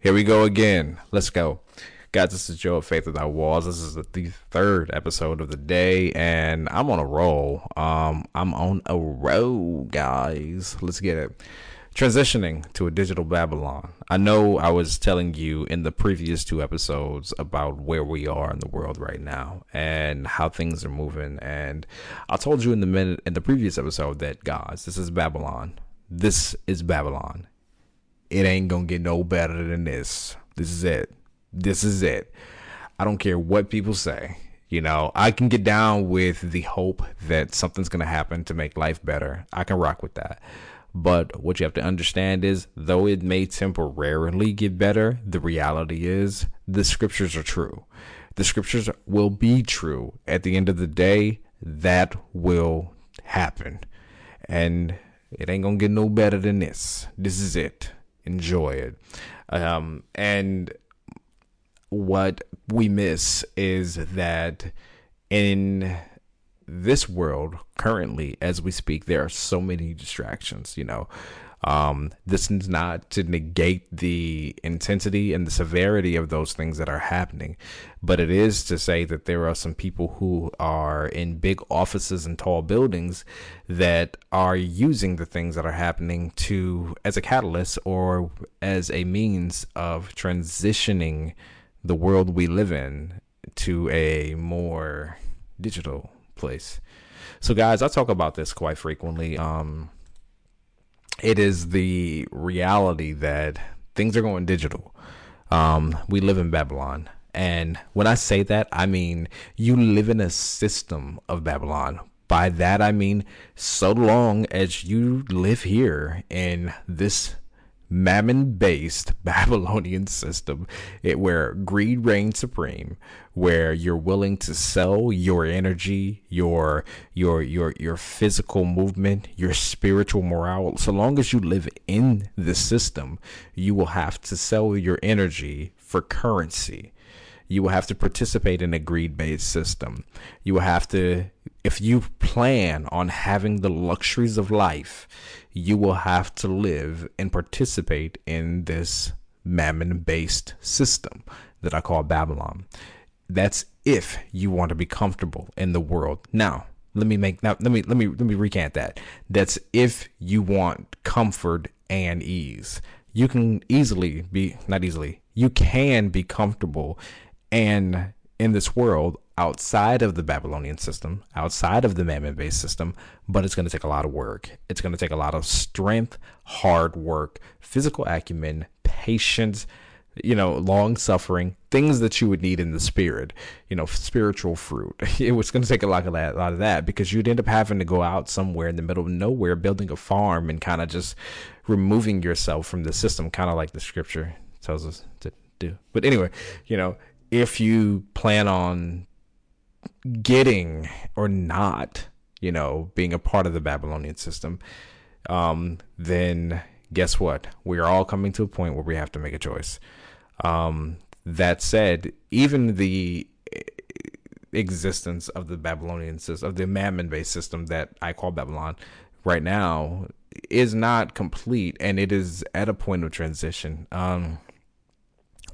Here we go again. Let's go. Guys, this is Joe of Faith Without Walls. This is the third episode of the day, and I'm on a roll. Um, I'm on a roll, guys. Let's get it. Transitioning to a digital Babylon. I know I was telling you in the previous two episodes about where we are in the world right now and how things are moving. And I told you in the minute in the previous episode that guys, this is Babylon. This is Babylon it ain't gonna get no better than this. This is it. This is it. I don't care what people say. You know, I can get down with the hope that something's gonna happen to make life better. I can rock with that. But what you have to understand is, though it may temporarily get better, the reality is the scriptures are true. The scriptures will be true. At the end of the day, that will happen. And it ain't gonna get no better than this. This is it enjoy it. Um, and what we miss is that in this world currently as we speak there are so many distractions you know um, this is not to negate the intensity and the severity of those things that are happening, but it is to say that there are some people who are in big offices and tall buildings that are using the things that are happening to as a catalyst or as a means of transitioning the world we live in to a more digital place. So, guys, I talk about this quite frequently. Um, it is the reality that things are going digital. Um, we live in Babylon. And when I say that, I mean you live in a system of Babylon. By that, I mean so long as you live here in this mammon based Babylonian system it, where greed reigns supreme, where you're willing to sell your energy, your your your your physical movement, your spiritual morale. So long as you live in the system, you will have to sell your energy for currency. You will have to participate in a greed based system. You will have to, if you plan on having the luxuries of life, you will have to live and participate in this mammon based system that I call Babylon. That's if you want to be comfortable in the world. Now, let me make now let me let me let me recant that. That's if you want comfort and ease. You can easily be not easily. You can be comfortable and in this world outside of the Babylonian system, outside of the mammon based system, but it's going to take a lot of work. It's going to take a lot of strength, hard work, physical acumen, patience, you know, long suffering, things that you would need in the spirit, you know, spiritual fruit. It was going to take a lot of that, a lot of that because you'd end up having to go out somewhere in the middle of nowhere, building a farm and kind of just removing yourself from the system, kind of like the scripture tells us to do. But anyway, you know, if you plan on getting or not, you know, being a part of the Babylonian system, um, then guess what? We are all coming to a point where we have to make a choice. Um, that said, even the existence of the Babylonian system, of the mammon based system that I call Babylon right now, is not complete and it is at a point of transition. Um,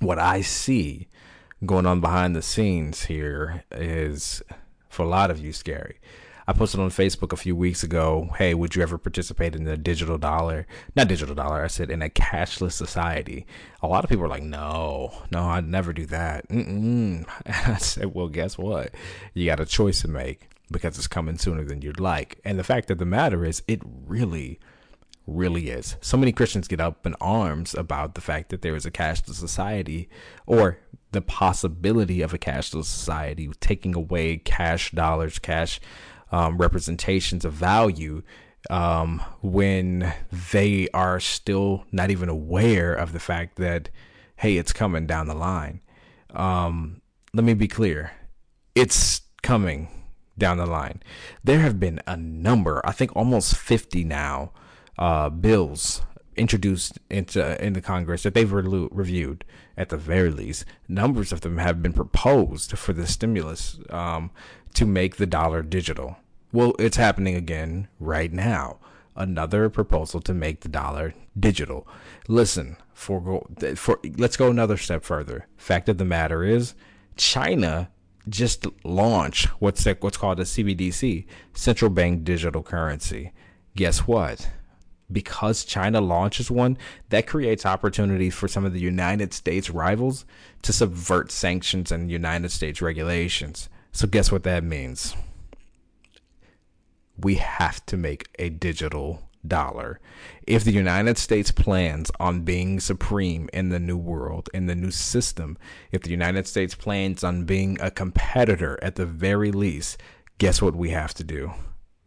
what I see going on behind the scenes here is for a lot of you scary. I posted on Facebook a few weeks ago, hey, would you ever participate in the digital dollar? Not digital dollar, I said in a cashless society. A lot of people are like, no, no, I'd never do that. Mm-mm. I said, well, guess what? You got a choice to make because it's coming sooner than you'd like. And the fact of the matter is, it really really is. So many Christians get up in arms about the fact that there is a cashless society or the possibility of a cashless society taking away cash dollars, cash um, representations of value um, when they are still not even aware of the fact that, hey, it's coming down the line. Um, let me be clear it's coming down the line. There have been a number, I think almost 50 now, uh, bills introduced into in the Congress that they've re- reviewed at the very least. Numbers of them have been proposed for the stimulus um, to make the dollar digital. Well, it's happening again right now. Another proposal to make the dollar digital. Listen, for go for let's go another step further. Fact of the matter is, China just launched what's what's called a CBDC, central bank digital currency. Guess what? Because China launches one, that creates opportunities for some of the United States rivals to subvert sanctions and United States regulations. So, guess what that means? We have to make a digital dollar. If the United States plans on being supreme in the new world, in the new system, if the United States plans on being a competitor at the very least, guess what we have to do?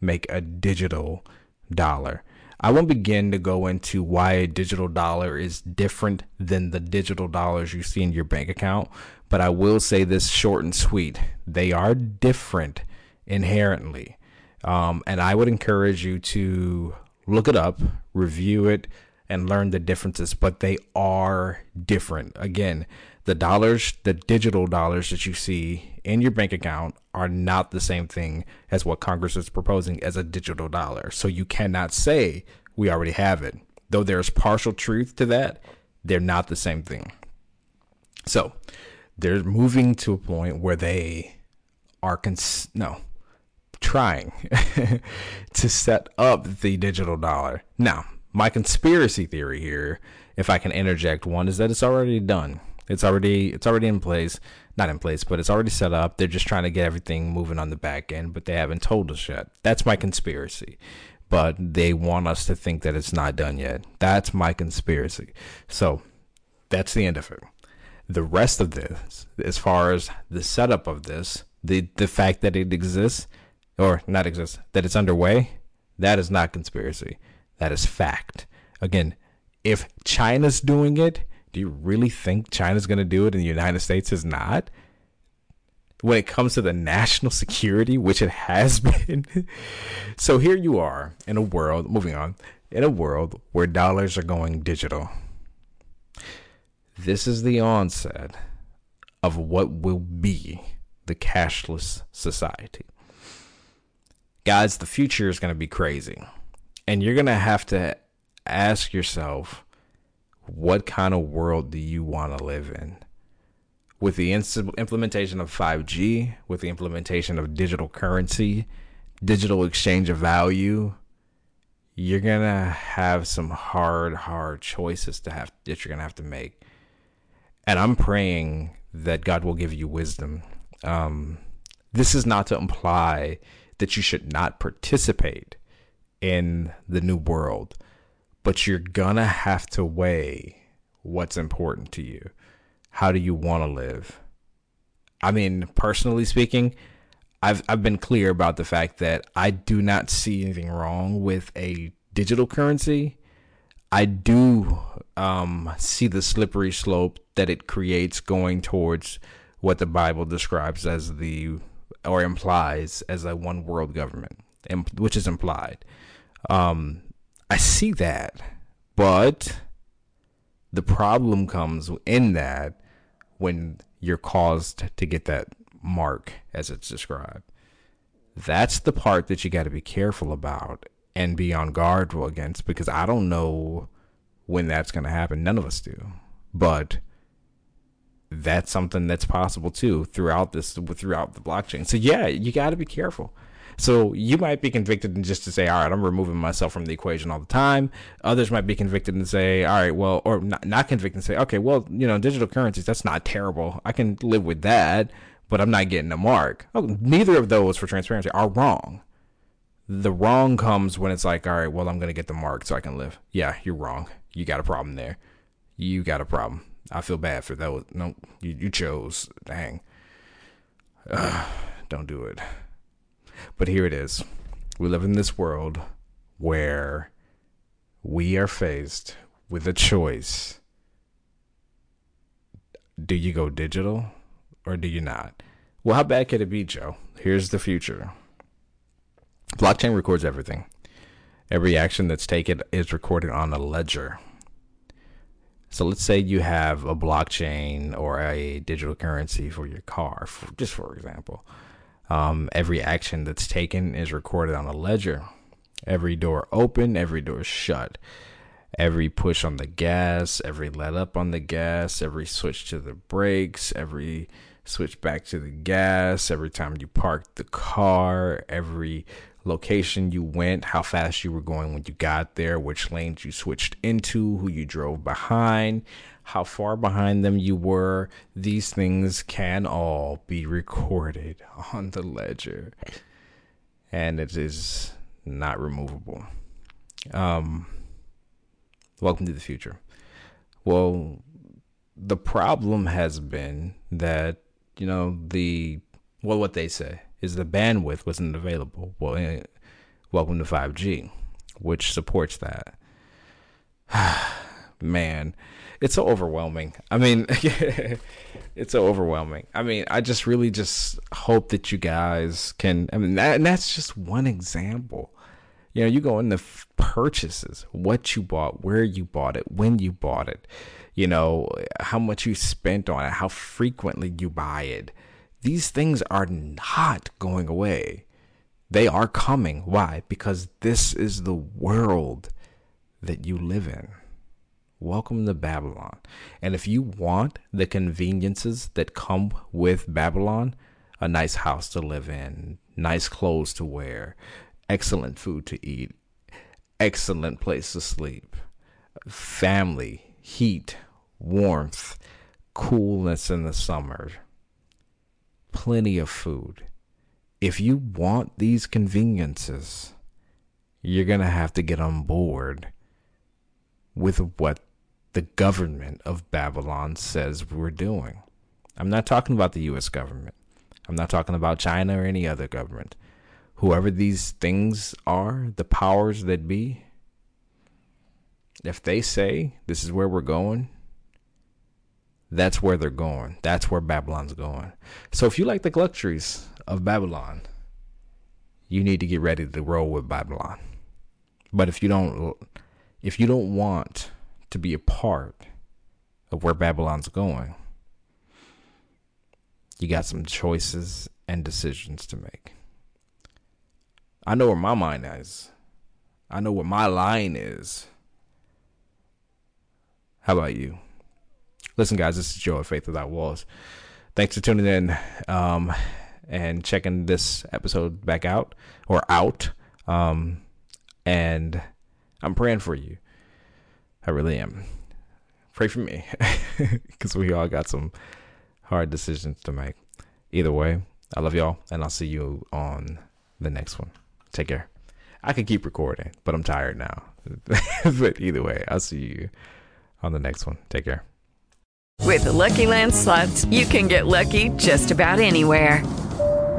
Make a digital dollar. I won't begin to go into why a digital dollar is different than the digital dollars you see in your bank account, but I will say this short and sweet. They are different inherently. Um, and I would encourage you to look it up, review it, and learn the differences, but they are different. Again, the dollars, the digital dollars that you see in your bank account are not the same thing as what Congress is proposing as a digital dollar. So you cannot say we already have it. Though there's partial truth to that, they're not the same thing. So they're moving to a point where they are cons- no trying to set up the digital dollar. Now, my conspiracy theory here, if I can interject one, is that it's already done. It's already it's already in place, not in place, but it's already set up. They're just trying to get everything moving on the back end, but they haven't told us yet. That's my conspiracy. But they want us to think that it's not done yet. That's my conspiracy. So that's the end of it. The rest of this, as far as the setup of this, the the fact that it exists or not exists, that it's underway, that is not conspiracy. That is fact. Again, if China's doing it, do you really think China's going to do it and the United States is not? When it comes to the national security, which it has been. so here you are in a world, moving on, in a world where dollars are going digital. This is the onset of what will be the cashless society. Guys, the future is going to be crazy. And you're going to have to ask yourself what kind of world do you want to live in? With the implementation of 5G, with the implementation of digital currency, digital exchange of value, you're going to have some hard, hard choices to have that you're going to have to make. And I'm praying that God will give you wisdom. Um, this is not to imply that you should not participate in the new world but you're gonna have to weigh what's important to you. How do you want to live? I mean, personally speaking, I've I've been clear about the fact that I do not see anything wrong with a digital currency. I do um, see the slippery slope that it creates going towards what the Bible describes as the or implies as a one world government, which is implied. Um, I see that, but the problem comes in that when you're caused to get that mark as it's described. That's the part that you got to be careful about and be on guard against because I don't know when that's going to happen. None of us do. But that's something that's possible too throughout this throughout the blockchain. So yeah, you got to be careful. So you might be convicted and just to say, all right, I'm removing myself from the equation all the time. Others might be convicted and say, all right, well, or not, not convicted and say, okay, well, you know, digital currencies, that's not terrible. I can live with that, but I'm not getting a mark. Oh, neither of those for transparency are wrong. The wrong comes when it's like, all right, well, I'm going to get the mark so I can live. Yeah, you're wrong. You got a problem there. You got a problem. I feel bad for those. No, you, you chose. Dang. Uh, don't do it. But here it is. We live in this world where we are faced with a choice. Do you go digital or do you not? Well, how bad could it be, Joe? Here's the future. Blockchain records everything. Every action that's taken is recorded on a ledger. So let's say you have a blockchain or a digital currency for your car, for, just for example. Um, every action that's taken is recorded on a ledger. Every door open, every door shut. Every push on the gas, every let up on the gas, every switch to the brakes, every switch back to the gas, every time you parked the car, every location you went, how fast you were going when you got there, which lanes you switched into, who you drove behind, how far behind them you were. These things can all be recorded on the ledger, and it is not removable. Um, welcome to the future. Well, the problem has been that you know the well, what they say is the bandwidth wasn't available. Well, eh, welcome to 5G, which supports that. Man, it's so overwhelming. I mean, it's so overwhelming. I mean, I just really just hope that you guys can. I mean, that, and that's just one example. You know, you go into f- purchases, what you bought, where you bought it, when you bought it, you know, how much you spent on it, how frequently you buy it these things are not going away. They are coming. Why? Because this is the world that you live in. Welcome to Babylon. And if you want the conveniences that come with Babylon, a nice house to live in, nice clothes to wear, excellent food to eat, excellent place to sleep, family, heat, warmth, coolness in the summer, plenty of food. If you want these conveniences, you're going to have to get on board with what the government of Babylon says we're doing. I'm not talking about the US government. I'm not talking about China or any other government. Whoever these things are, the powers that be, if they say this is where we're going, that's where they're going. That's where Babylon's going. So if you like the luxuries of Babylon, you need to get ready to roll with Babylon. But if you don't if you don't want to be a part of where Babylon's going, you got some choices and decisions to make. I know where my mind is. I know where my line is. How about you? Listen, guys, this is Joe at Faith Without Walls. Thanks for tuning in um, and checking this episode back out or out. Um, and I'm praying for you. I really am. Pray for me because we all got some hard decisions to make. Either way, I love y'all, and I'll see you on the next one. Take care. I could keep recording, but I'm tired now. but either way, I'll see you on the next one. Take care. With the Lucky Land slots, you can get lucky just about anywhere.